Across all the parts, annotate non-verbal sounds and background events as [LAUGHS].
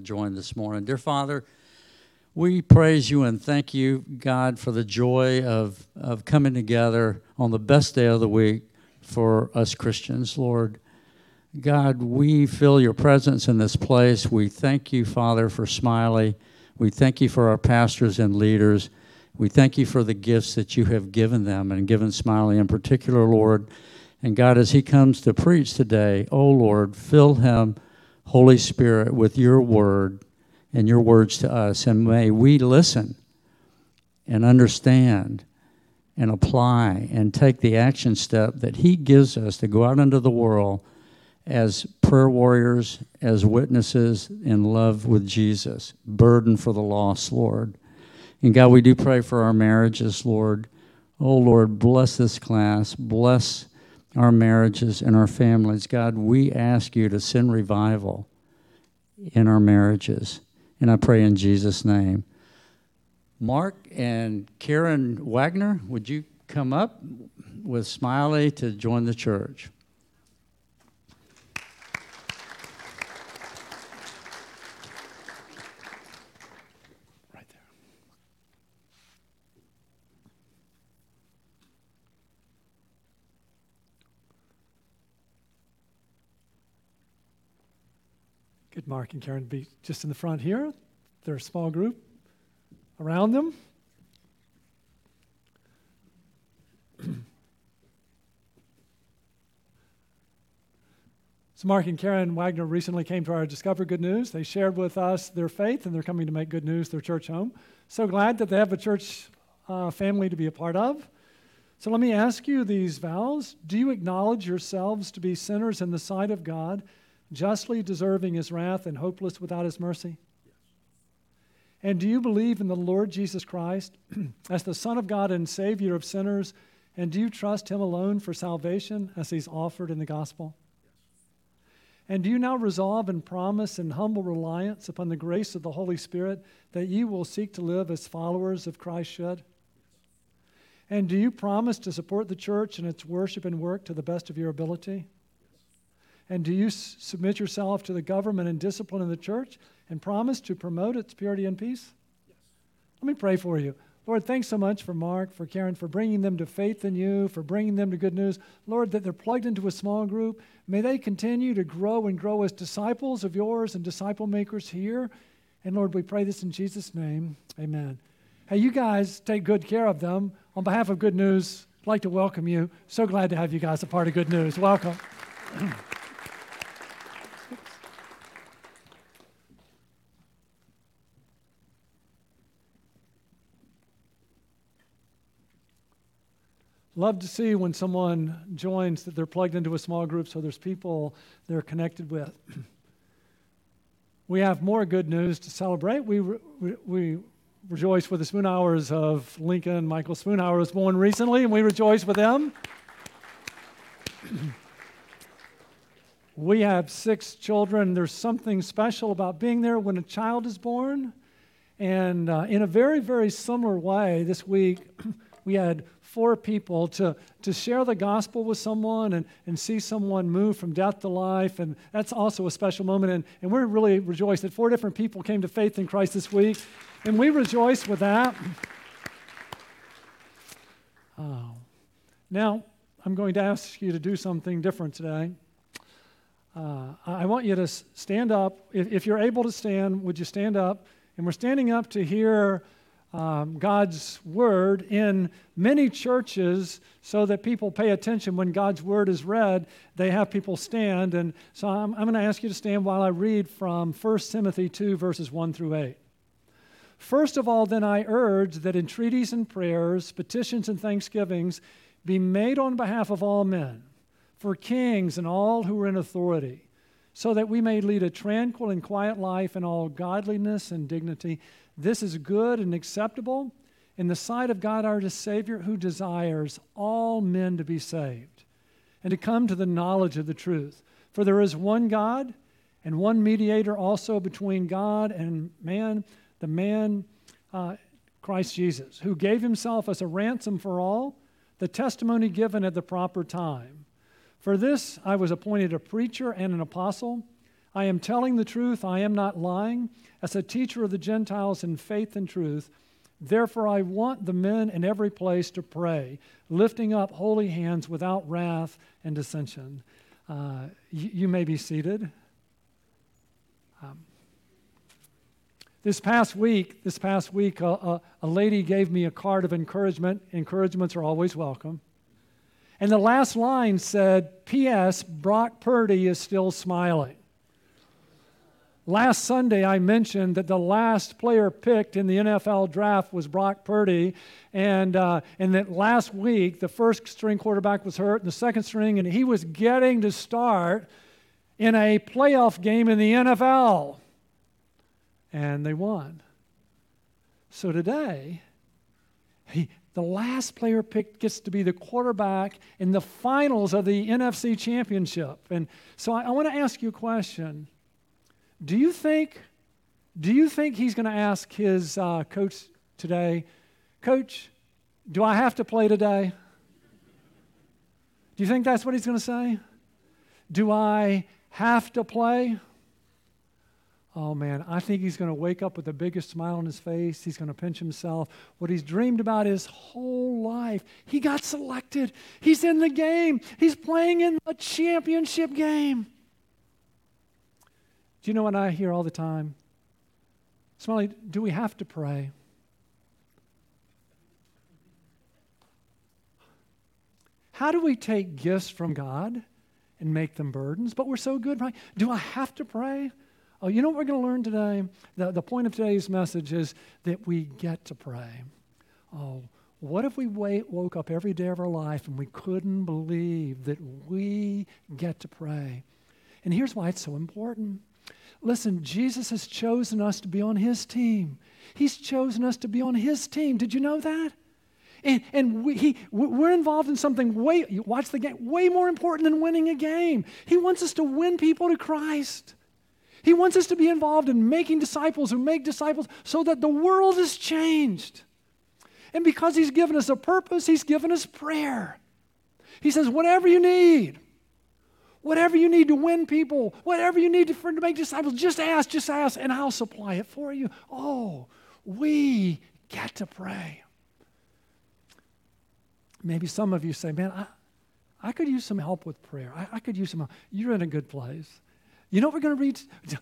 join this morning. Dear Father, we praise you and thank you, God, for the joy of, of coming together on the best day of the week for us Christians, Lord. God, we feel your presence in this place. We thank you, Father, for Smiley. We thank you for our pastors and leaders. We thank you for the gifts that you have given them and given Smiley in particular, Lord. And God, as he comes to preach today, oh Lord, fill him, Holy Spirit, with your word and your words to us. And may we listen and understand and apply and take the action step that He gives us to go out into the world as prayer warriors, as witnesses in love with Jesus, burden for the lost, Lord. And God, we do pray for our marriages, Lord. Oh, Lord, bless this class, bless our marriages and our families. God, we ask you to send revival in our marriages. And I pray in Jesus' name. Mark and Karen Wagner, would you come up with Smiley to join the church? Mark and Karen, be just in the front here. They're a small group around them. So, Mark and Karen Wagner recently came to our Discover Good News. They shared with us their faith, and they're coming to make good news their church home. So glad that they have a church uh, family to be a part of. So, let me ask you these vows Do you acknowledge yourselves to be sinners in the sight of God, justly deserving his wrath and hopeless without his mercy? And do you believe in the Lord Jesus Christ [CLEARS THROAT] as the Son of God and Savior of sinners? And do you trust him alone for salvation as he's offered in the gospel? And do you now resolve and promise in humble reliance upon the grace of the Holy Spirit that you will seek to live as followers of Christ should? And do you promise to support the church in its worship and work to the best of your ability? And do you s- submit yourself to the government and discipline of the church and promise to promote its purity and peace? Yes. Let me pray for you. Lord, thanks so much for Mark, for Karen, for bringing them to faith in you, for bringing them to good news. Lord, that they're plugged into a small group. May they continue to grow and grow as disciples of yours and disciple makers here. And Lord, we pray this in Jesus' name. Amen. Hey, you guys take good care of them. On behalf of Good News, I'd like to welcome you. So glad to have you guys a part of Good News. Welcome. [CLEARS THROAT] Love to see when someone joins that they're plugged into a small group so there's people they're connected with. [CLEARS THROAT] we have more good news to celebrate. We, re- we, rejoice with the Spoonhowers of Lincoln. Michael Spoonhour was born recently, and we rejoice with them. [CLEARS THROAT] we have six children. There's something special about being there when a child is born. And uh, in a very, very similar way, this week [CLEARS THROAT] we had four people to, to share the gospel with someone and, and see someone move from death to life. And that's also a special moment. And, and we're really rejoiced that four different people came to faith in Christ this week. And we rejoice with that. Oh. Now, I'm going to ask you to do something different today. Uh, I want you to stand up. If, if you're able to stand, would you stand up? And we're standing up to hear um, God's word in many churches so that people pay attention when God's word is read. They have people stand. And so I'm, I'm going to ask you to stand while I read from 1 Timothy 2, verses 1 through 8. First of all, then I urge that entreaties and prayers, petitions and thanksgivings be made on behalf of all men, for kings and all who are in authority, so that we may lead a tranquil and quiet life in all godliness and dignity. This is good and acceptable in the sight of God our Savior, who desires all men to be saved and to come to the knowledge of the truth. For there is one God and one mediator also between God and man, the man uh, Christ Jesus, who gave himself as a ransom for all, the testimony given at the proper time. For this I was appointed a preacher and an apostle. I am telling the truth, I am not lying. As a teacher of the Gentiles in faith and truth, therefore I want the men in every place to pray, lifting up holy hands without wrath and dissension. Uh, you, you, may be seated. Um, this past week, this past week, a, a lady gave me a card of encouragement. Encouragements are always welcome. And the last line said, P.S. Brock Purdy is still smiling. Last Sunday, I mentioned that the last player picked in the NFL draft was Brock Purdy, and, uh, and that last week the first string quarterback was hurt, and the second string, and he was getting to start in a playoff game in the NFL. And they won. So today, he, the last player picked gets to be the quarterback in the finals of the NFC championship. And so I, I want to ask you a question. Do you think, do you think he's going to ask his uh, coach today, Coach, do I have to play today? Do you think that's what he's going to say? Do I have to play? Oh man, I think he's going to wake up with the biggest smile on his face. He's going to pinch himself. What he's dreamed about his whole life. He got selected. He's in the game. He's playing in a championship game. Do you know what I hear all the time? Smiley, do we have to pray? How do we take gifts from God and make them burdens? But we're so good, right? Do I have to pray? Oh, you know what we're going to learn today? The, the point of today's message is that we get to pray. Oh, what if we wait, woke up every day of our life and we couldn't believe that we get to pray? And here's why it's so important. Listen, Jesus has chosen us to be on his team. He's chosen us to be on his team. Did you know that? And, and we, he, we're involved in something way, watch the game, way more important than winning a game. He wants us to win people to Christ. He wants us to be involved in making disciples who make disciples so that the world is changed. And because He's given us a purpose, He's given us prayer. He says, whatever you need, whatever you need to win people, whatever you need to, for, to make disciples, just ask, just ask, and I'll supply it for you. Oh, we get to pray. Maybe some of you say, man, I, I could use some help with prayer. I, I could use some help. You're in a good place. You know what we're going to read? [LAUGHS]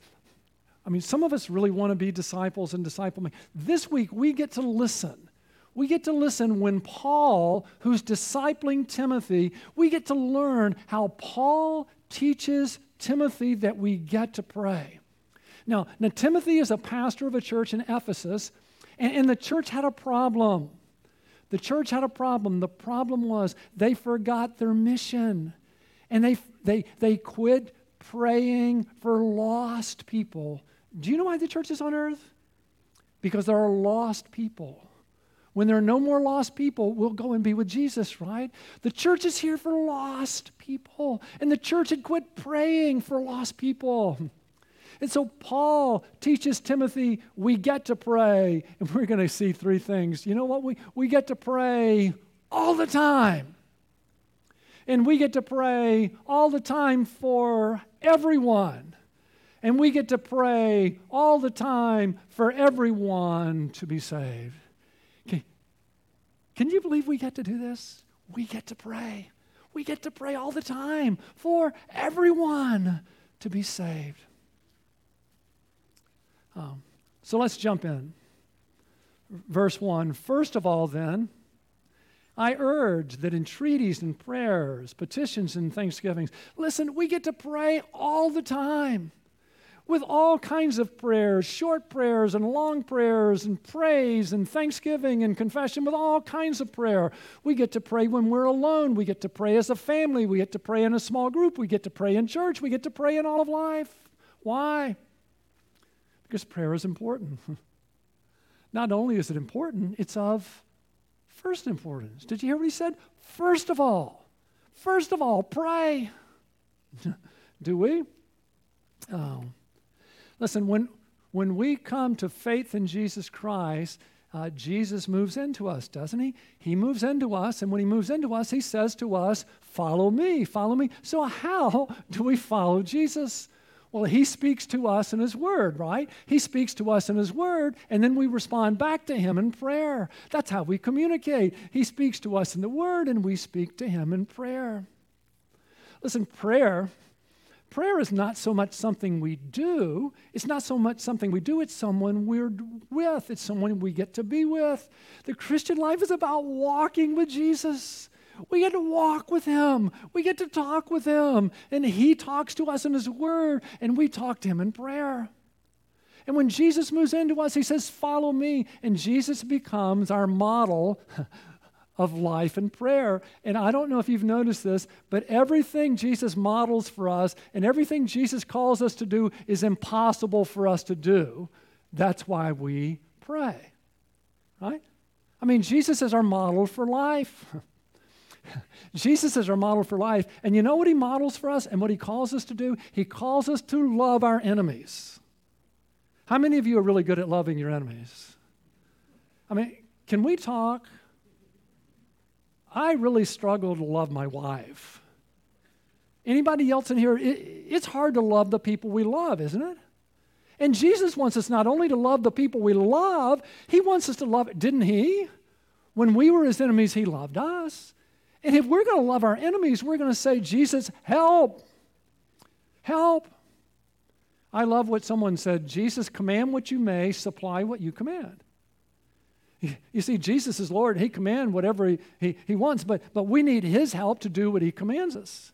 I mean, some of us really want to be disciples and disciple This week, we get to listen. We get to listen when Paul, who's discipling Timothy, we get to learn how Paul teaches Timothy that we get to pray. Now, now Timothy is a pastor of a church in Ephesus, and, and the church had a problem. The church had a problem. The problem was they forgot their mission and they, they, they quit praying for lost people. Do you know why the church is on earth? Because there are lost people. When there are no more lost people, we'll go and be with Jesus, right? The church is here for lost people. And the church had quit praying for lost people. And so Paul teaches Timothy, we get to pray. And we're going to see three things. You know what? We, we get to pray all the time. And we get to pray all the time for everyone. And we get to pray all the time for everyone to be saved. Can you believe we get to do this? We get to pray. We get to pray all the time for everyone to be saved. Um, so let's jump in. Verse 1 First of all, then, I urge that entreaties and prayers, petitions and thanksgivings, listen, we get to pray all the time with all kinds of prayers, short prayers and long prayers, and praise and thanksgiving and confession, with all kinds of prayer. We get to pray when we're alone. We get to pray as a family. We get to pray in a small group. We get to pray in church. We get to pray in all of life. Why? Because prayer is important. [LAUGHS] Not only is it important, it's of first importance. Did you hear what he said? First of all, first of all, pray. [LAUGHS] Do we? Oh. Listen, when, when we come to faith in Jesus Christ, uh, Jesus moves into us, doesn't he? He moves into us, and when he moves into us, he says to us, Follow me, follow me. So, how do we follow Jesus? Well, he speaks to us in his word, right? He speaks to us in his word, and then we respond back to him in prayer. That's how we communicate. He speaks to us in the word, and we speak to him in prayer. Listen, prayer. Prayer is not so much something we do. It's not so much something we do. It's someone we're with. It's someone we get to be with. The Christian life is about walking with Jesus. We get to walk with Him. We get to talk with Him. And He talks to us in His Word, and we talk to Him in prayer. And when Jesus moves into us, He says, Follow me. And Jesus becomes our model [LAUGHS] of life and prayer. And I don't know if you've noticed this, but everything Jesus models for us and everything Jesus calls us to do is impossible for us to do. That's why we pray, right? I mean, Jesus is our model for life. [LAUGHS] Jesus is our model for life. And you know what he models for us and what he calls us to do? He calls us to love our enemies. How many of you are really good at loving your enemies? I mean, can we talk? I really struggle to love my wife. Anybody else in here? It, it's hard to love the people we love, isn't it? And Jesus wants us not only to love the people we love, He wants us to love, didn't He? When we were His enemies, He loved us. And if we're going to love our enemies, we're going to say, Jesus, help. Help. I love what someone said Jesus, command what you may, supply what you command. You see, Jesus is Lord. He commands whatever he, he, he wants, but, but we need His help to do what He commands us.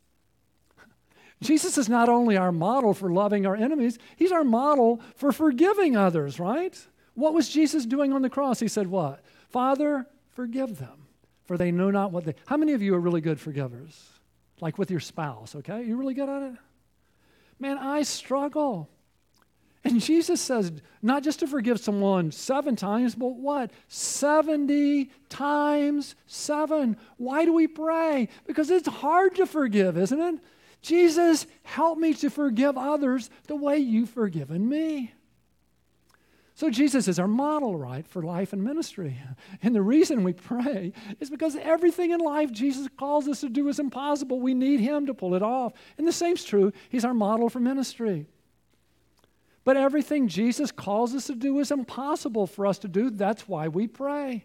Jesus is not only our model for loving our enemies, He's our model for forgiving others, right? What was Jesus doing on the cross? He said, What? Father, forgive them for they know not what they. How many of you are really good forgivers? Like with your spouse, okay? You really good at it? Man, I struggle. And Jesus says, not just to forgive someone seven times, but what? 70 times seven. Why do we pray? Because it's hard to forgive, isn't it? Jesus, help me to forgive others the way you've forgiven me. So Jesus is our model, right, for life and ministry. [LAUGHS] And the reason we pray is because everything in life Jesus calls us to do is impossible. We need Him to pull it off. And the same's true. He's our model for ministry. But everything Jesus calls us to do is impossible for us to do. That's why we pray.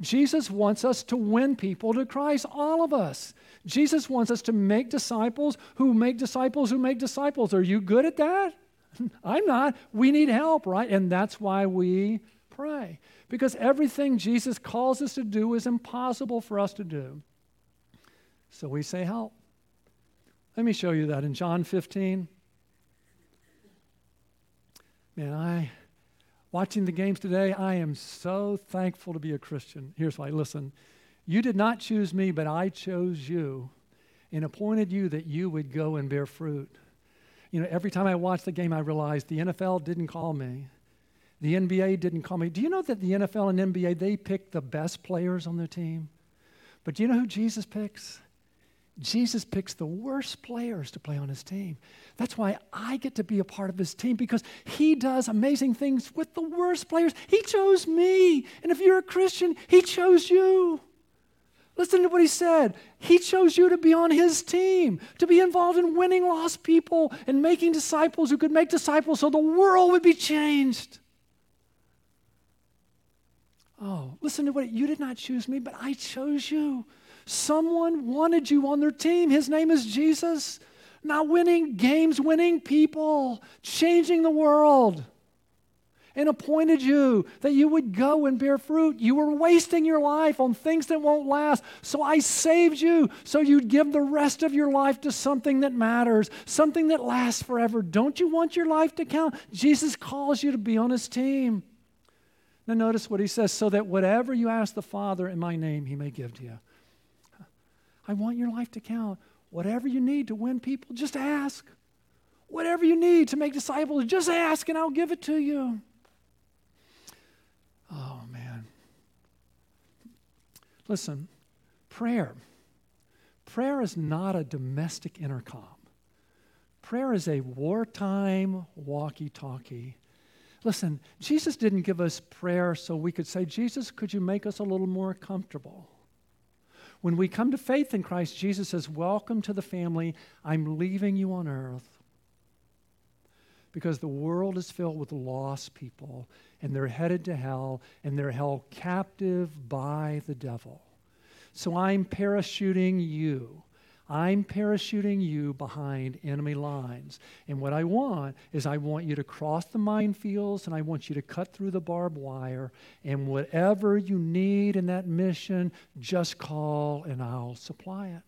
Jesus wants us to win people to Christ, all of us. Jesus wants us to make disciples who make disciples who make disciples. Are you good at that? [LAUGHS] I'm not. We need help, right? And that's why we pray. Because everything Jesus calls us to do is impossible for us to do. So we say, Help. Let me show you that in John 15. Man, I, watching the games today, I am so thankful to be a Christian. Here's why listen, you did not choose me, but I chose you and appointed you that you would go and bear fruit you know, every time I watch the game, I realize the NFL didn't call me. The NBA didn't call me. Do you know that the NFL and NBA, they pick the best players on their team? But do you know who Jesus picks? Jesus picks the worst players to play on his team. That's why I get to be a part of his team because he does amazing things with the worst players. He chose me. And if you're a Christian, he chose you. Listen to what he said. He chose you to be on his team, to be involved in winning lost people and making disciples who could make disciples so the world would be changed. Oh, listen to what you did not choose me, but I chose you. Someone wanted you on their team. His name is Jesus. Not winning games, winning people, changing the world and appointed you that you would go and bear fruit. You were wasting your life on things that won't last. So I saved you so you'd give the rest of your life to something that matters, something that lasts forever. Don't you want your life to count? Jesus calls you to be on his team. Now, notice what he says so that whatever you ask the Father in my name, he may give to you. I want your life to count. Whatever you need to win people, just ask. Whatever you need to make disciples, just ask and I'll give it to you. Oh, man. Listen, prayer. Prayer is not a domestic intercom. Prayer is a wartime walkie talkie. Listen, Jesus didn't give us prayer so we could say, Jesus, could you make us a little more comfortable? When we come to faith in Christ, Jesus says, Welcome to the family. I'm leaving you on earth. because the world is filled with lost people and they're headed to hell and they're held captive by the devil. So I'm parachuting you. I'm parachuting you behind enemy lines. And what I want is I want you to cross the minefields and I want you to cut through the barbed wire. And whatever you need in that mission, just call and I'll supply it.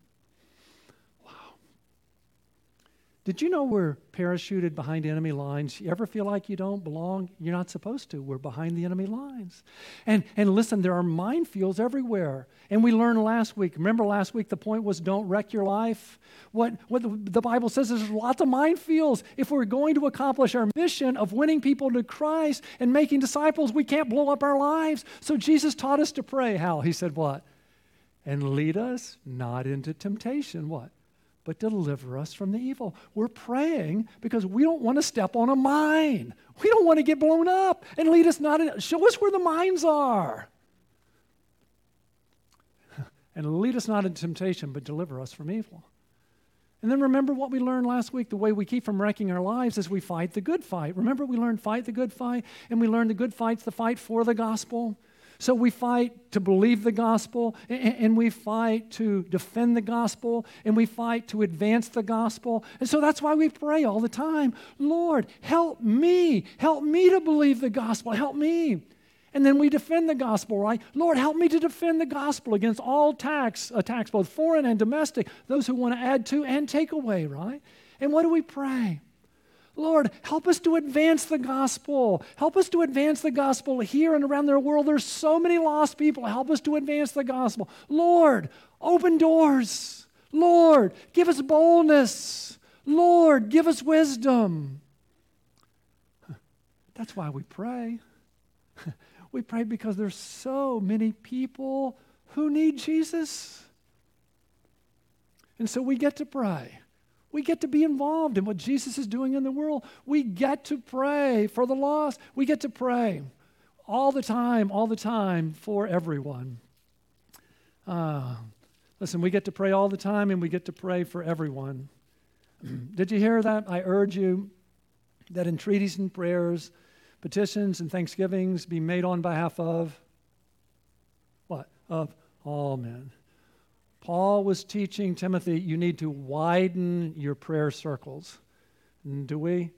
Did you know we're parachuted behind enemy lines? You ever feel like you don't belong? You're not supposed to. We're behind the enemy lines. And, and listen, there are minefields everywhere. And we learned last week, remember last week the point was don't wreck your life? What, what the, the Bible says is there's lots of minefields. If we're going to accomplish our mission of winning people to Christ and making disciples, we can't blow up our lives. So Jesus taught us to pray. How? He said, what? And lead us not into temptation. What? But deliver us from the evil. We're praying because we don't want to step on a mine. We don't want to get blown up and lead us not in, show us where the mines are. [LAUGHS] and lead us not into temptation, but deliver us from evil. And then remember what we learned last week the way we keep from wrecking our lives is we fight the good fight. Remember, we learned fight the good fight, and we learned the good fight's the fight for the gospel. So we fight to believe the gospel, and we fight to defend the gospel, and we fight to advance the gospel. And so that's why we pray all the time Lord, help me. Help me to believe the gospel. Help me. And then we defend the gospel, right? Lord, help me to defend the gospel against all tax attacks, both foreign and domestic, those who want to add to and take away, right? And what do we pray? Lord, help us to advance the gospel. Help us to advance the gospel here and around the world. There's so many lost people. Help us to advance the gospel. Lord, open doors. Lord, give us boldness. Lord, give us wisdom. That's why we pray. [LAUGHS] We pray because there's so many people who need Jesus. And so we get to pray. We get to be involved in what Jesus is doing in the world. We get to pray for the lost. We get to pray all the time, all the time for everyone. Uh, listen, we get to pray all the time and we get to pray for everyone. [CLEARS THROAT] Did you hear that? I urge you that entreaties and prayers, petitions and thanksgivings be made on behalf of what? Of all men. Paul was teaching Timothy, you need to widen your prayer circles. Do we?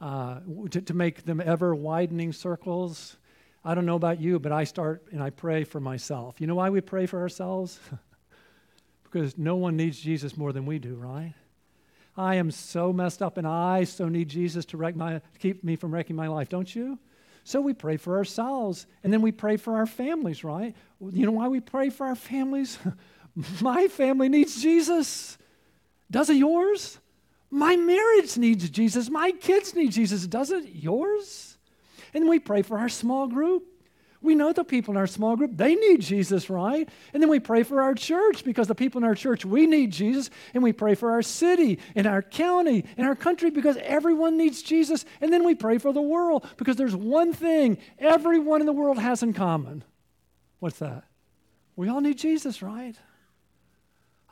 Uh, to, to make them ever widening circles. I don't know about you, but I start and I pray for myself. You know why we pray for ourselves? [LAUGHS] because no one needs Jesus more than we do, right? I am so messed up and I so need Jesus to wreck my, keep me from wrecking my life, don't you? So we pray for ourselves and then we pray for our families, right? You know why we pray for our families? [LAUGHS] My family needs Jesus. Does it yours? My marriage needs Jesus. My kids need Jesus. Does it yours? And we pray for our small group. We know the people in our small group, they need Jesus, right? And then we pray for our church because the people in our church, we need Jesus. And we pray for our city and our county and our country because everyone needs Jesus. And then we pray for the world because there's one thing everyone in the world has in common. What's that? We all need Jesus, right?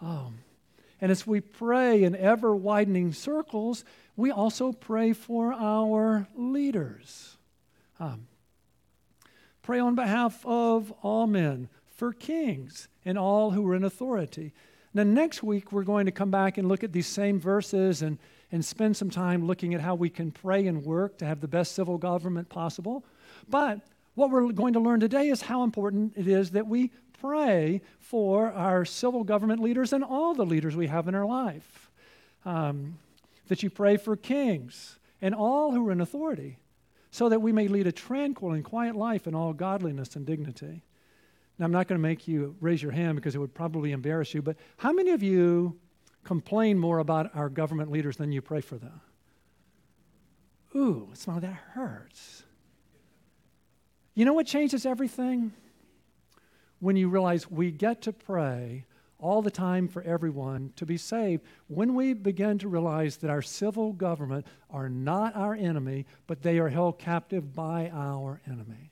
Oh. And as we pray in ever widening circles, we also pray for our leaders. Um, pray on behalf of all men, for kings, and all who are in authority. Now, next week, we're going to come back and look at these same verses and, and spend some time looking at how we can pray and work to have the best civil government possible. But what we're going to learn today is how important it is that we pray for our civil government leaders and all the leaders we have in our life. Um, that you pray for kings and all who are in authority, so that we may lead a tranquil and quiet life in all godliness and dignity. Now, I'm not going to make you raise your hand because it would probably embarrass you, but how many of you complain more about our government leaders than you pray for them? Ooh, that hurts. You know what changes everything? When you realize we get to pray all the time for everyone to be saved, when we begin to realize that our civil government are not our enemy, but they are held captive by our enemy.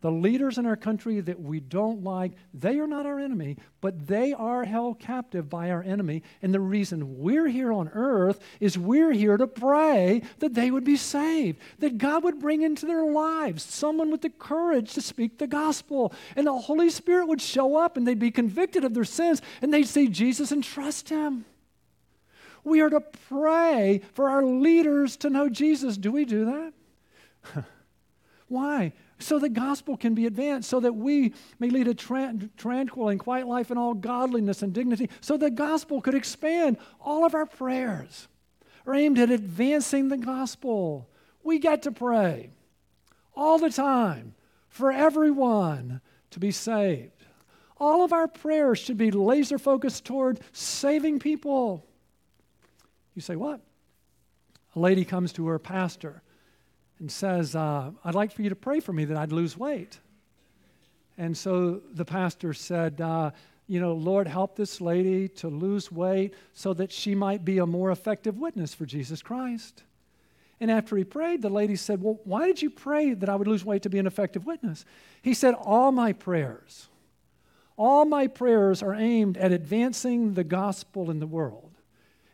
The leaders in our country that we don't like, they are not our enemy, but they are held captive by our enemy. And the reason we're here on earth is we're here to pray that they would be saved, that God would bring into their lives someone with the courage to speak the gospel, and the Holy Spirit would show up and they'd be convicted of their sins and they'd see Jesus and trust Him. We are to pray for our leaders to know Jesus. Do we do that? [LAUGHS] Why? So the gospel can be advanced, so that we may lead a tran- tranquil and quiet life in all godliness and dignity, so the gospel could expand. All of our prayers are aimed at advancing the gospel. We get to pray all the time for everyone to be saved. All of our prayers should be laser focused toward saving people. You say, What? A lady comes to her pastor and says, uh, I'd like for you to pray for me that I'd lose weight. And so the pastor said, uh, You know, Lord, help this lady to lose weight so that she might be a more effective witness for Jesus Christ. And after he prayed, the lady said, Well, why did you pray that I would lose weight to be an effective witness? He said, All my prayers, all my prayers are aimed at advancing the gospel in the world.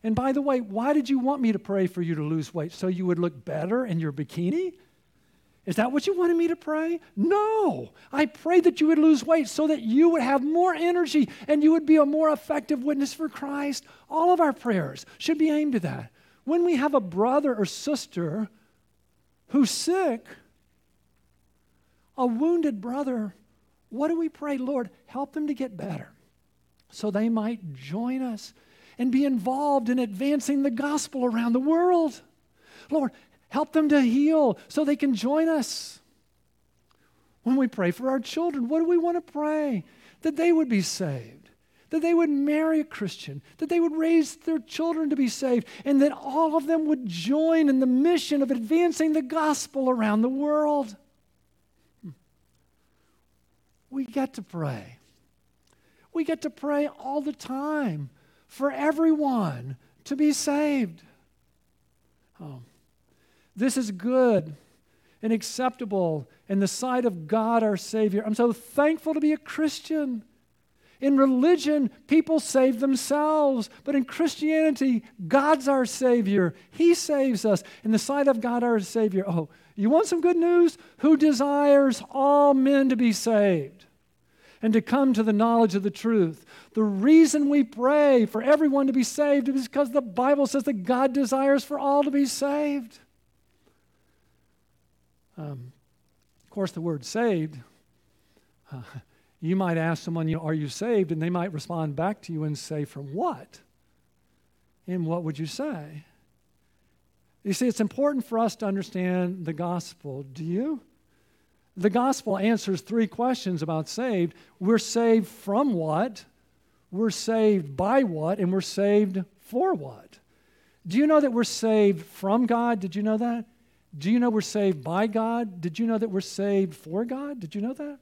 And by the way, why did you want me to pray for you to lose weight? So you would look better in your bikini? Is that what you wanted me to pray? No. I prayed that you would lose weight so that you would have more energy and you would be a more effective witness for Christ. All of our prayers should be aimed at that. When we have a brother or sister who's sick, a wounded brother, what do we pray? Lord, help them to get better so they might join us and be involved in advancing the gospel around the world. Lord, help them to heal so they can join us. When we pray for our children, what do we want to pray? That they would be saved, that they would marry a Christian, that they would raise their children to be saved, and that all of them would join in the mission of advancing the gospel around the world. We get to pray. We get to pray all the time for everyone to be saved. Oh, this is good and acceptable in the sight of God our Savior. I'm so thankful to be a Christian. In religion, people save themselves, but in Christianity, God's our Savior. He saves us. In the sight of God our Savior, oh, you want some good news? Who desires all men to be saved? And to come to the knowledge of the truth. The reason we pray for everyone to be saved is because the Bible says that God desires for all to be saved. Um, of course, the word saved, uh, [LAUGHS] you might ask someone, Are you saved? And they might respond back to you and say, From what? And what would you say? You see, it's important for us to understand the gospel. Do you? The gospel answers three questions about saved. We're saved from what? We're saved by what? And we're saved for what? Do you know that we're saved from God? Did you know that? Do you know we're saved by God? Did you know that we're saved for God? Did you know that?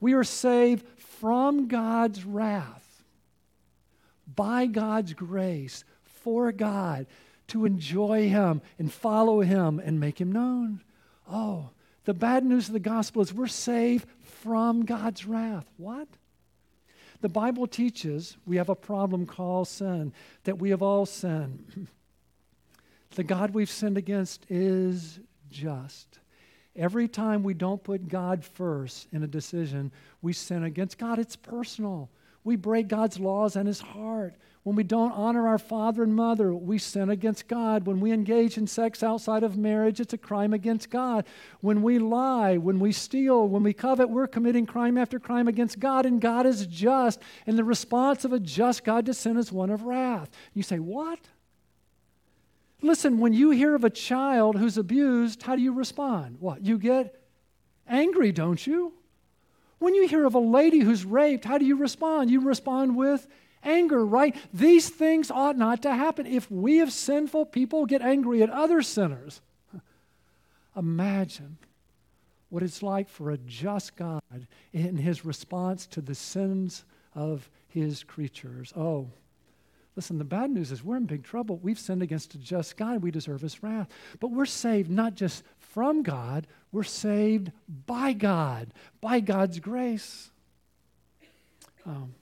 We are saved from God's wrath, by God's grace, for God, to enjoy Him and follow Him and make Him known. Oh, the bad news of the gospel is we're saved from God's wrath. What? The Bible teaches we have a problem called sin, that we have all sinned. the God we've sinned against is just. Every time we don't put God first in a decision, we sin against God. It's personal. We break God's laws and His heart. When we don't honor our father and mother, we sin against God. When we engage in sex outside of marriage, it's a crime against God. When we lie, when we steal, when we covet, we're committing crime after crime against God, and God is just. And the response of a just God to sin is one of wrath. You say, What? Listen, when you hear of a child who's abused, how do you respond? What? You get angry, don't you? When you hear of a lady who's raped, how do you respond? You respond with anger, right? These things ought not to happen. If we, as sinful people, get angry at other sinners, [LAUGHS] imagine what it's like for a just God in his response to the sins of his creatures. Oh, listen, the bad news is we're in big trouble. We've sinned against a just God. We deserve his wrath. But we're saved not just from God, we're saved by God, by God's grace. Um,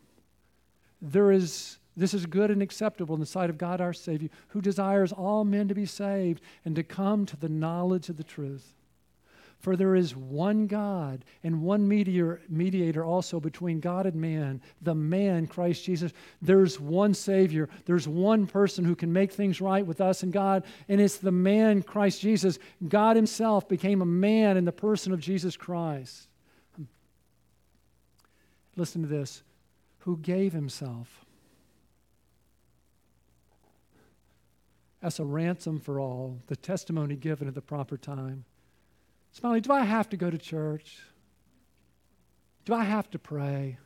there is this is good and acceptable in the sight of God our Savior, who desires all men to be saved and to come to the knowledge of the truth. For there is one God and one mediator, mediator also between God and man, the man, Christ Jesus. There's one Savior. There's one person who can make things right with us and God, and it's the man, Christ Jesus. God Himself became a man in the person of Jesus Christ. Listen to this who gave Himself as a ransom for all, the testimony given at the proper time. Smiley, do I have to go to church? Do I have to pray?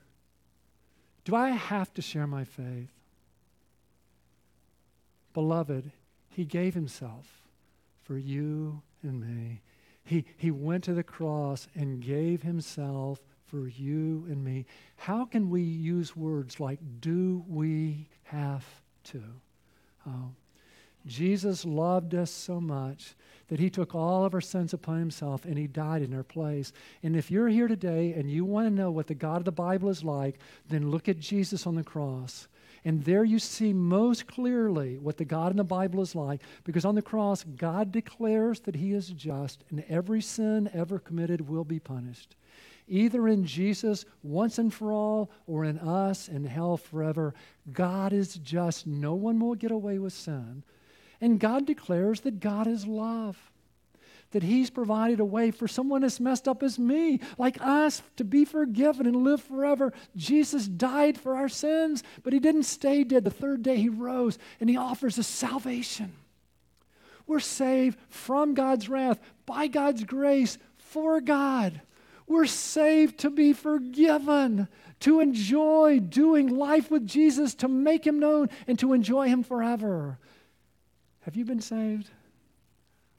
Do I have to share my faith? Beloved, He gave Himself for you and me. He, he went to the cross and gave Himself for you and me. How can we use words like, do we have to? Oh, Jesus loved us so much that he took all of our sins upon himself and he died in our place. And if you're here today and you want to know what the God of the Bible is like, then look at Jesus on the cross. And there you see most clearly what the God in the Bible is like, because on the cross, God declares that He is just, and every sin ever committed will be punished. Either in Jesus once and for all, or in us in hell forever. God is just. No one will get away with sin. And God declares that God is love. That He's provided a way for someone as messed up as me, like us, to be forgiven and live forever. Jesus died for our sins, but He didn't stay dead. The third day He rose and He offers us salvation. We're saved from God's wrath, by God's grace, for God. We're saved to be forgiven, to enjoy doing life with Jesus, to make Him known, and to enjoy Him forever. Have you been saved?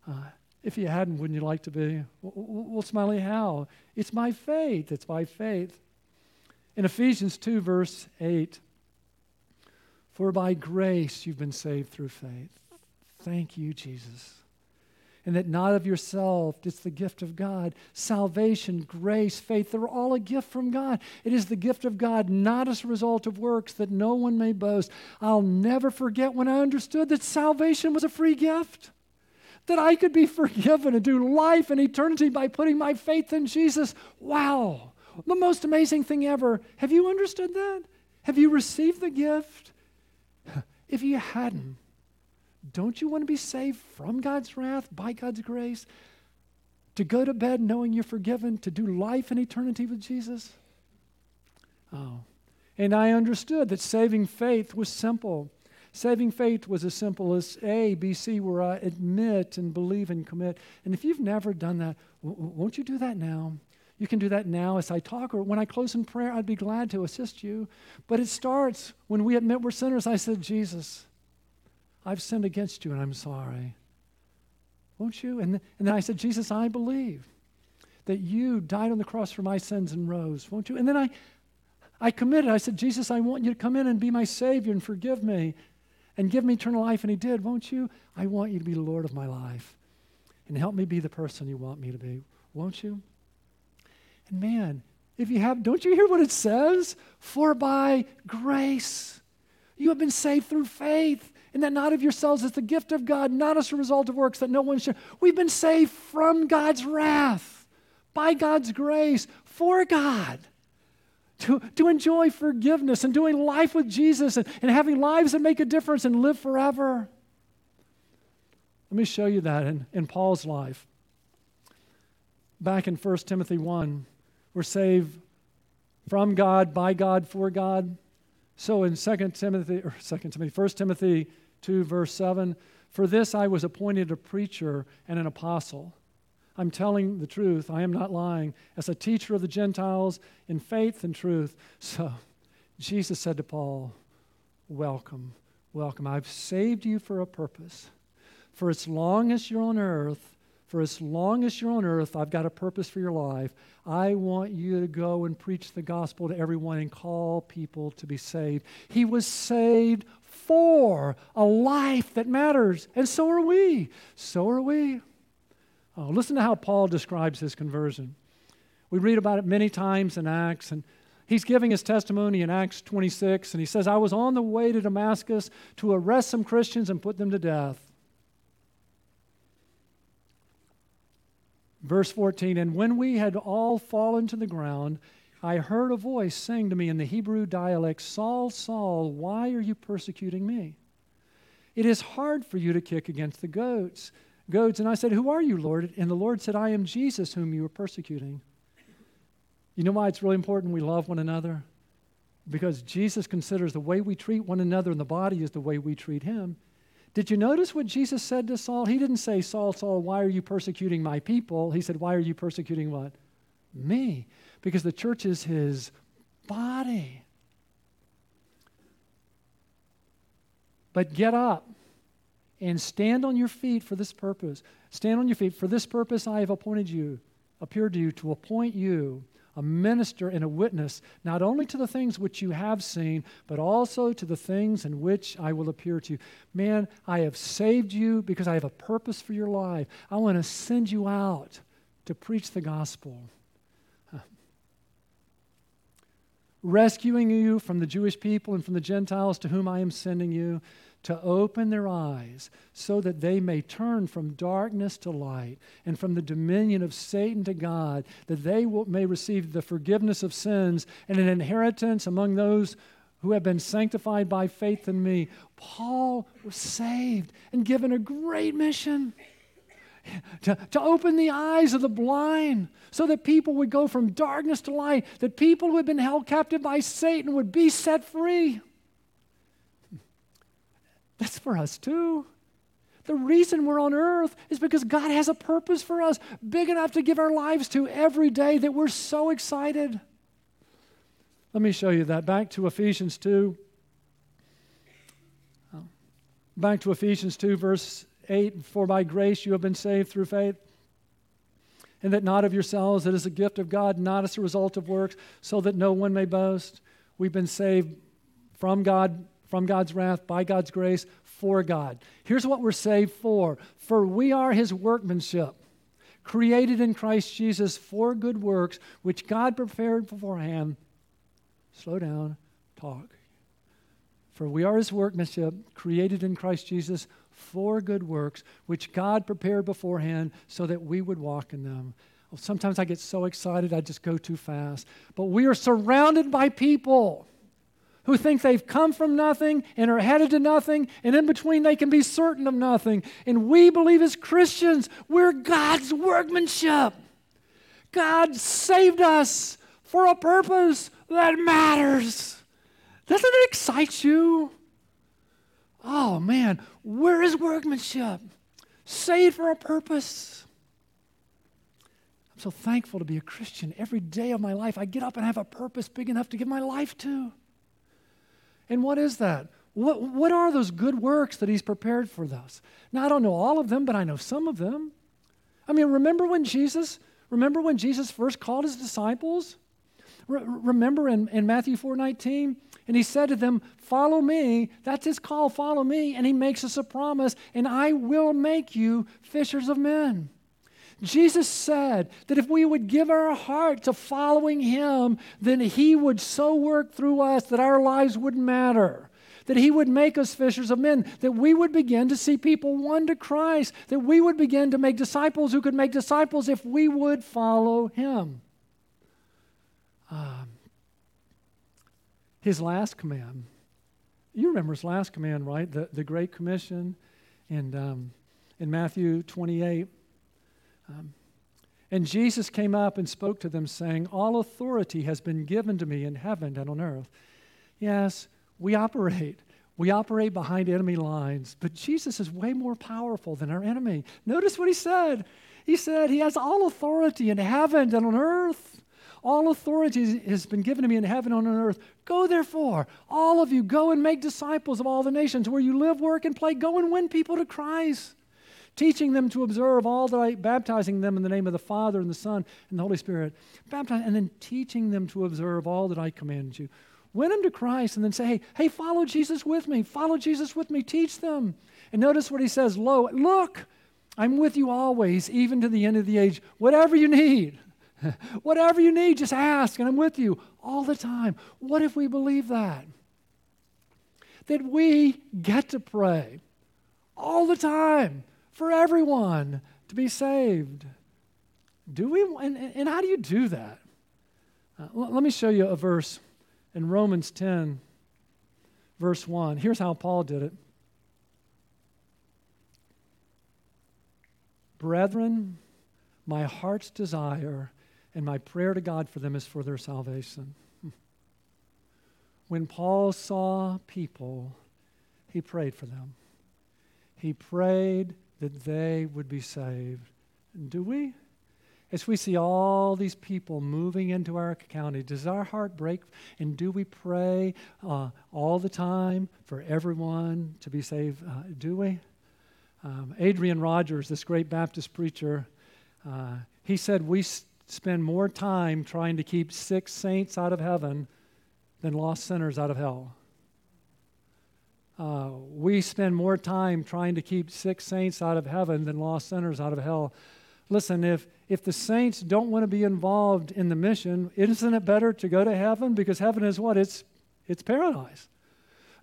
Uh, if you hadn't, wouldn't you like to be? Well, Smiley, how? It's by faith. It's by faith. In Ephesians 2, verse 8, for by grace you've been saved through faith. Thank you, Jesus and that not of yourself, it's the gift of God. Salvation, grace, faith, they're all a gift from God. It is the gift of God, not as a result of works, that no one may boast. I'll never forget when I understood that salvation was a free gift. That I could be forgiven and do life and eternity by putting my faith in Jesus. Wow, the most amazing thing ever. Have you understood that? Have you received the gift? [LAUGHS] If you hadn't, don't you want to be saved from God's wrath by God's grace? To go to bed knowing you're forgiven, to do life in eternity with Jesus? Oh. And I understood that saving faith was simple. Saving faith was as simple as A, B, C, where I admit and believe and commit. And if you've never done that, won't you do that now? You can do that now as I talk, or when I close in prayer, I'd be glad to assist you. But it starts when we admit we're sinners. I said, Jesus, I've sinned against you and I'm sorry. Won't you? And, and then I said, Jesus, I believe that you died on the cross for my sins and rose. Won't you? And then I, I committed. I said, Jesus, I want you to come in and be my Savior and forgive me and give me eternal life. And He did. Won't you? I want you to be the Lord of my life and help me be the person you want me to be. Won't you? And man, if you have, don't you hear what it says? For by grace you have been saved through faith and that not of yourselves is the gift of God, not as a result of works that no one should. We've been saved from God's wrath, by God's grace, for God. To, to enjoy forgiveness and doing life with Jesus and, and having lives that make a difference and live forever. Let me show you that in, in Paul's life. Back in 1 Timothy 1, we're saved from God, by God, for God. So in 2 Timothy, or 2 Timothy, 1 Timothy 2, verse 7 For this I was appointed a preacher and an apostle. I'm telling the truth, I am not lying, as a teacher of the Gentiles in faith and truth. [LAUGHS] So Jesus said to Paul, Welcome, welcome. I've saved you for a purpose. For as long as you're on earth, for as long as you're on earth, I've got a purpose for your life. I want you to go and preach the gospel to everyone and call people to be saved. He was saved for a life that matters. And so are we. So are we. Oh, listen to how Paul describes his conversion. We read about it many times in Acts, and he's giving his testimony in Acts 26, and he says, I was on the way to Damascus to arrest some Christians and put them to death. Verse 14, and when we had all fallen to the ground, I heard a voice saying to me in the Hebrew dialect, Saul, Saul, why are you persecuting me? It is hard for you to kick against the goats. Goats. And I said, Who are you, Lord? And the Lord said, I am Jesus, whom you are persecuting. You know why it's really important we love one another? Because Jesus considers the way we treat one another in the body is the way we treat him. Did you notice what Jesus said to Saul? He didn't say, Saul, Saul, why are you persecuting my people? He said, Why are you persecuting what? Me. Because the church is his body. But get up and stand on your feet for this purpose. Stand on your feet. For this purpose I have appointed you, appeared to you, to appoint you a minister and a witness, not only to the things which you have seen, but also to the things in which I will appear to you. Man, I have saved you because I have a purpose for your life. I want to send you out to preach the gospel. Rescuing you from the Jewish people and from the Gentiles to whom I am sending you to open their eyes so that they may turn from darkness to light and from the dominion of Satan to God, that they will, may receive the forgiveness of sins and an inheritance among those who have been sanctified by faith in me. Paul was saved and given a great mission. To, to open the eyes of the blind so that people would go from darkness to light, that people who had been held captive by Satan would be set free. That's for us too. The reason we're on earth is because God has a purpose for us big enough to give our lives to every day that we're so excited. Let me show you that. Back to Ephesians 2. Back to Ephesians 2, verse 8 For by grace you have been saved through faith, and that not of yourselves, it is a gift of God, not as a result of works, so that no one may boast. We've been saved from God from God's wrath, by God's grace, for God. Here's what we're saved for for we are his workmanship, created in Christ Jesus for good works, which God prepared beforehand. Slow down, talk. For we are his workmanship, created in Christ Jesus for good works, which God prepared beforehand so that we would walk in them. Sometimes I get so excited I just go too fast. But we are surrounded by people who think they've come from nothing and are headed to nothing, and in between they can be certain of nothing. And we believe as Christians, we're God's workmanship. God saved us for a purpose that matters. Doesn't it excite you? Oh man, where is workmanship? Saved for a purpose. I'm so thankful to be a Christian. Every day of my life, I get up and have a purpose big enough to give my life to. And what is that? What, what are those good works that He's prepared for us? Now, I don't know all of them, but I know some of them. I mean, remember when Jesus, remember when Jesus first called His disciples? Re- remember in, in Matthew 4 19? And he said to them, Follow me. That's his call, follow me. And he makes us a promise, and I will make you fishers of men. Jesus said that if we would give our heart to following Him, then He would so work through us that our lives wouldn't matter. That He would make us fishers of men, that we would begin to see people won to Christ, that we would begin to make disciples who could make disciples if we would follow Him. Um, his last command, you remember His last command, right? The, the Great Commission and um, in Matthew 28. Um, and Jesus came up and spoke to them, saying, All authority has been given to me in heaven and on earth. Yes, we operate. We operate behind enemy lines, but Jesus is way more powerful than our enemy. Notice what he said. He said, He has all authority in heaven and on earth. All authority has been given to me in heaven and on earth. Go therefore, all of you, go and make disciples of all the nations where you live, work, and play. Go and win people to Christ teaching them to observe all that I, baptizing them in the name of the Father and the Son and the Holy Spirit, baptize, and then teaching them to observe all that I commanded you. Win them to Christ and then say, hey, hey, follow Jesus with me. Follow Jesus with me. Teach them. And notice what he says, lo, look, I'm with you always, even to the end of the age. Whatever you need, [LAUGHS] whatever you need, just ask, and I'm with you all the time. What if we believe that? That we get to pray all the time for everyone to be saved. Do we? And, and how do you do that? Uh, let me show you a verse in Romans 10, verse 1. Here's how Paul did it. Brethren, my heart's desire and my prayer to God for them is for their salvation. When Paul saw people, he prayed for them. He prayed that they would be saved. Do we? As we see all these people moving into our county, does our heart break? And do we pray uh, all the time for everyone to be saved? Uh, do we? Um, Adrian Rogers, this great Baptist preacher, uh, he said, We s- spend more time trying to keep six saints out of heaven than lost sinners out of hell. Uh, we spend more time trying to keep six saints out of heaven than lost sinners out of hell. Listen, if, if the saints don't want to be involved in the mission, isn't it better to go to heaven? Because heaven is what? It's, it's paradise.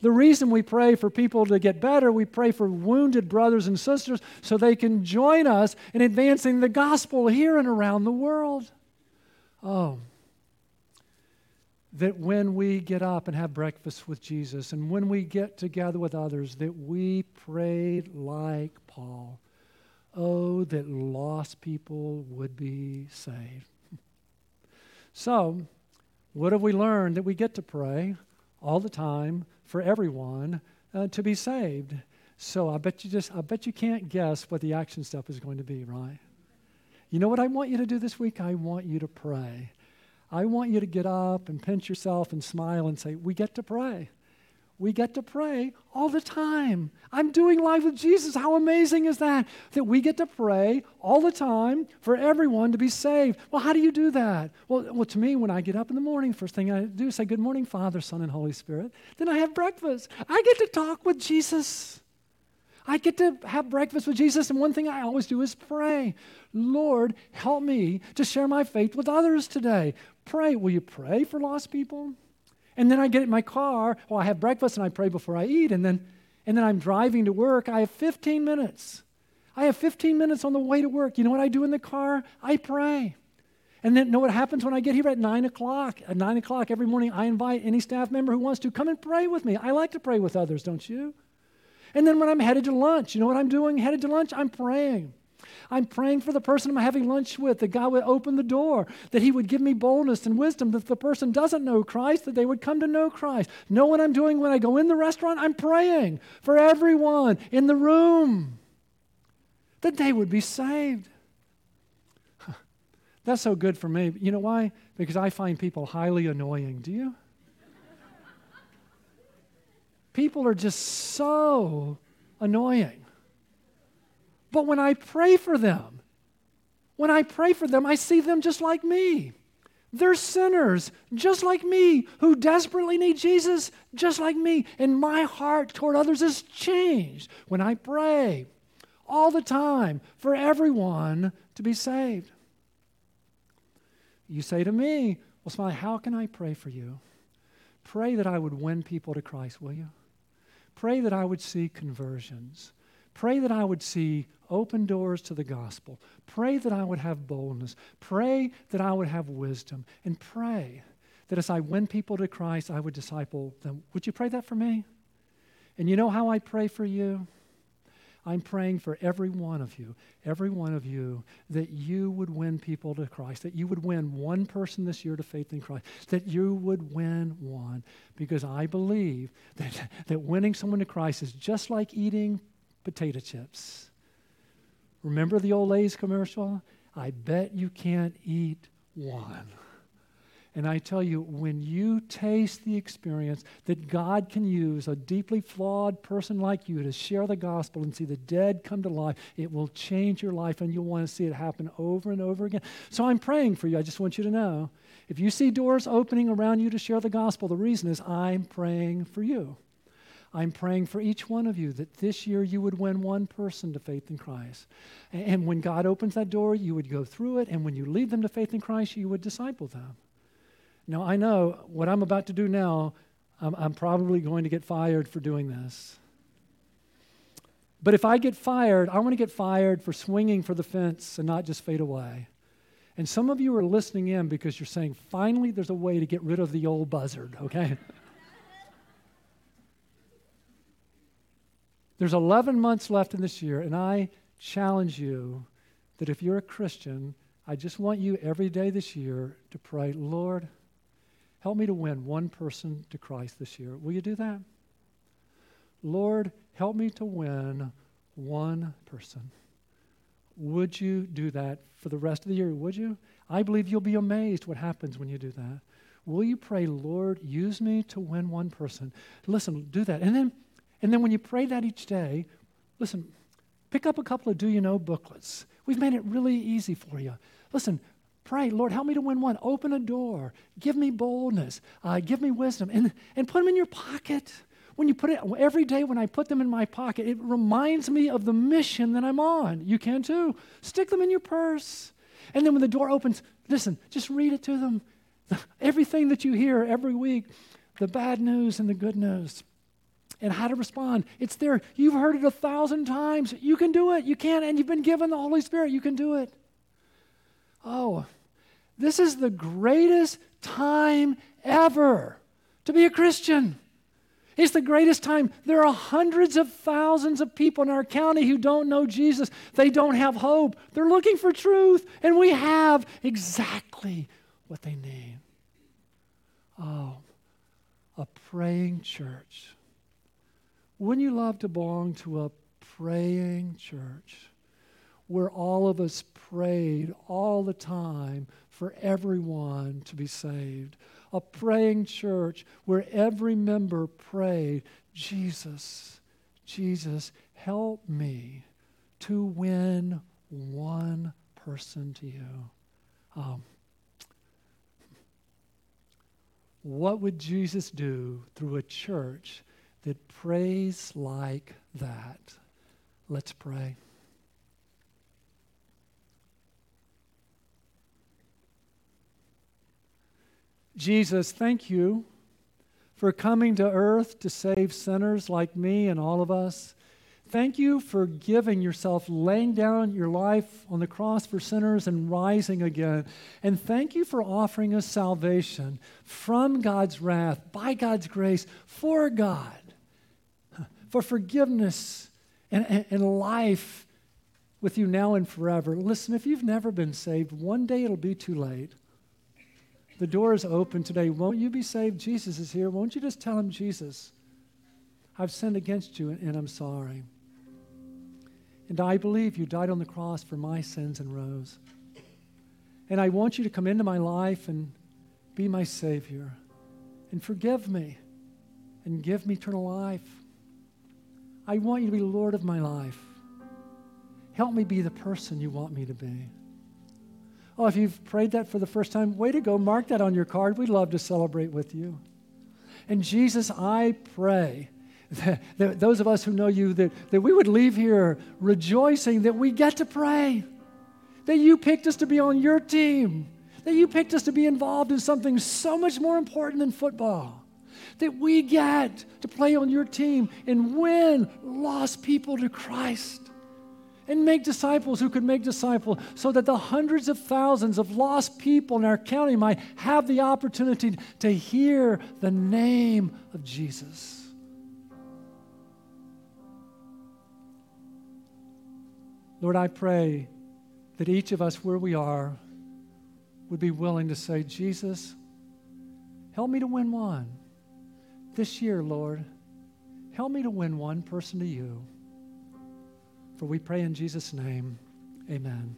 The reason we pray for people to get better, we pray for wounded brothers and sisters so they can join us in advancing the gospel here and around the world. Oh, that when we get up and have breakfast with Jesus and when we get together with others, that we prayed like Paul. Oh, that lost people would be saved. [LAUGHS] so, what have we learned? That we get to pray all the time for everyone uh, to be saved. So I bet you just I bet you can't guess what the action step is going to be, right? You know what I want you to do this week? I want you to pray. I want you to get up and pinch yourself and smile and say, "We get to pray." We get to pray all the time. I'm doing life with Jesus. How amazing is that? That we get to pray all the time for everyone to be saved. Well, how do you do that? Well, well, to me, when I get up in the morning, first thing I do is say, Good morning, Father, Son, and Holy Spirit. Then I have breakfast. I get to talk with Jesus. I get to have breakfast with Jesus, and one thing I always do is pray. Lord, help me to share my faith with others today. Pray. Will you pray for lost people? And then I get in my car, well, I have breakfast and I pray before I eat, and then, and then I'm driving to work. I have 15 minutes. I have 15 minutes on the way to work. You know what I do in the car? I pray. And then know what happens when I get here at 9 o'clock? At 9 o'clock every morning, I invite any staff member who wants to come and pray with me. I like to pray with others, don't you? And then when I'm headed to lunch, you know what I'm doing? Headed to lunch, I'm praying. I'm praying for the person I'm having lunch with that God would open the door, that He would give me boldness and wisdom, that the person doesn't know Christ, that they would come to know Christ. Know what I'm doing when I go in the restaurant? I'm praying for everyone in the room that they would be saved. [LAUGHS] That's so good for me. You know why? Because I find people highly annoying. Do you? people are just so annoying. But when I pray for them, when I pray for them, I see them just like me. They're sinners, just like me, who desperately need Jesus, just like me. And my heart toward others is changed when I pray all the time for everyone to be saved. You say to me, Well, Smiley, how can I pray for you? Pray that I would win people to Christ, will you? Pray that I would see conversions. Pray that I would see open doors to the gospel. Pray that I would have boldness. Pray that I would have wisdom. And pray that as I win people to Christ, I would disciple them. Would you pray that for me? And you know how I pray for you? I'm praying for every one of you, every one of you, that you would win people to Christ, that you would win one person this year to faith in Christ, that you would win one. Because I believe that, that winning someone to Christ is just like eating potato chips. Remember the old Lay's commercial? I bet you can't eat one. And I tell you, when you taste the experience that God can use a deeply flawed person like you to share the gospel and see the dead come to life, it will change your life and you'll want to see it happen over and over again. So I'm praying for you. I just want you to know if you see doors opening around you to share the gospel, the reason is I'm praying for you. I'm praying for each one of you that this year you would win one person to faith in Christ. And when God opens that door, you would go through it. And when you lead them to faith in Christ, you would disciple them. Now, I know what I'm about to do now, I'm, I'm probably going to get fired for doing this. But if I get fired, I want to get fired for swinging for the fence and not just fade away. And some of you are listening in because you're saying, finally, there's a way to get rid of the old buzzard, okay? [LAUGHS] There's 11 months left in this year, and I challenge you that if you're a Christian, I just want you every day this year to pray, Lord, help me to win one person to Christ this year. Will you do that? Lord, help me to win one person. Would you do that for the rest of the year? Would you? I believe you'll be amazed what happens when you do that. Will you pray, Lord, use me to win one person? Listen, do that. And then and then when you pray that each day, listen, pick up a couple of do you know booklets. We've made it really easy for you. Listen, pray, Lord, help me to win one. Open a door. Give me boldness. Uh, give me wisdom. And, and put them in your pocket. When you put it, every day when I put them in my pocket, it reminds me of the mission that I'm on. You can too. Stick them in your purse. And then when the door opens, listen, just read it to them. [LAUGHS] Everything that you hear every week, the bad news and the good news and how to respond. It's there. You've heard it a thousand times. You can do it. You can, and you've been given the Holy Spirit. You can do it. Oh, this is the greatest time ever to be a Christian. It's the greatest time. There are hundreds of thousands of people in our county who don't know Jesus. They don't have hope. They're looking for truth, and we have exactly what they need. Oh, a praying church wouldn't you love to belong to a praying church where all of us prayed all the time for everyone to be saved? A praying church where every member prayed, Jesus, Jesus, help me to win one person to you. Um, what would Jesus do through a church that prays like that. Let's pray. Jesus, thank you for coming to earth to save sinners like me and all of us. Thank you for giving yourself, laying down your life on the cross for sinners and rising again. And thank you for offering us salvation from God's wrath, by God's grace, for God for forgiveness and, and, and life with you now and forever. Listen, if you've never been saved, one day it'll be too late. The door is open today. Won't you be saved? Jesus is here. Won't you just tell him, Jesus, I've sinned against you and I'm sorry. And I believe you died on the cross for my sins and rose. And I want you to come into my life and be my Savior and forgive me and give me eternal life. I want you to be Lord of my life. Help me be the person you want me to be. Oh, if you've prayed that for the first time, way to go. Mark that on your card. We'd love to celebrate with you. And Jesus, I pray [LAUGHS] that, that those of us who know you, that, that we would leave here rejoicing that we get to pray, that you picked us to be on your team, that you picked us to be involved in something so much more important than football that we get to play on your team and win lost people to Christ and make disciples who could make disciples so that the hundreds of thousands of lost people in our county might have the opportunity to hear the name of Jesus. Lord, I pray that each of us where we are would be willing to say, Jesus, help me to win one. This year, Lord, help me to win one person to you. For we pray in Jesus' name, amen.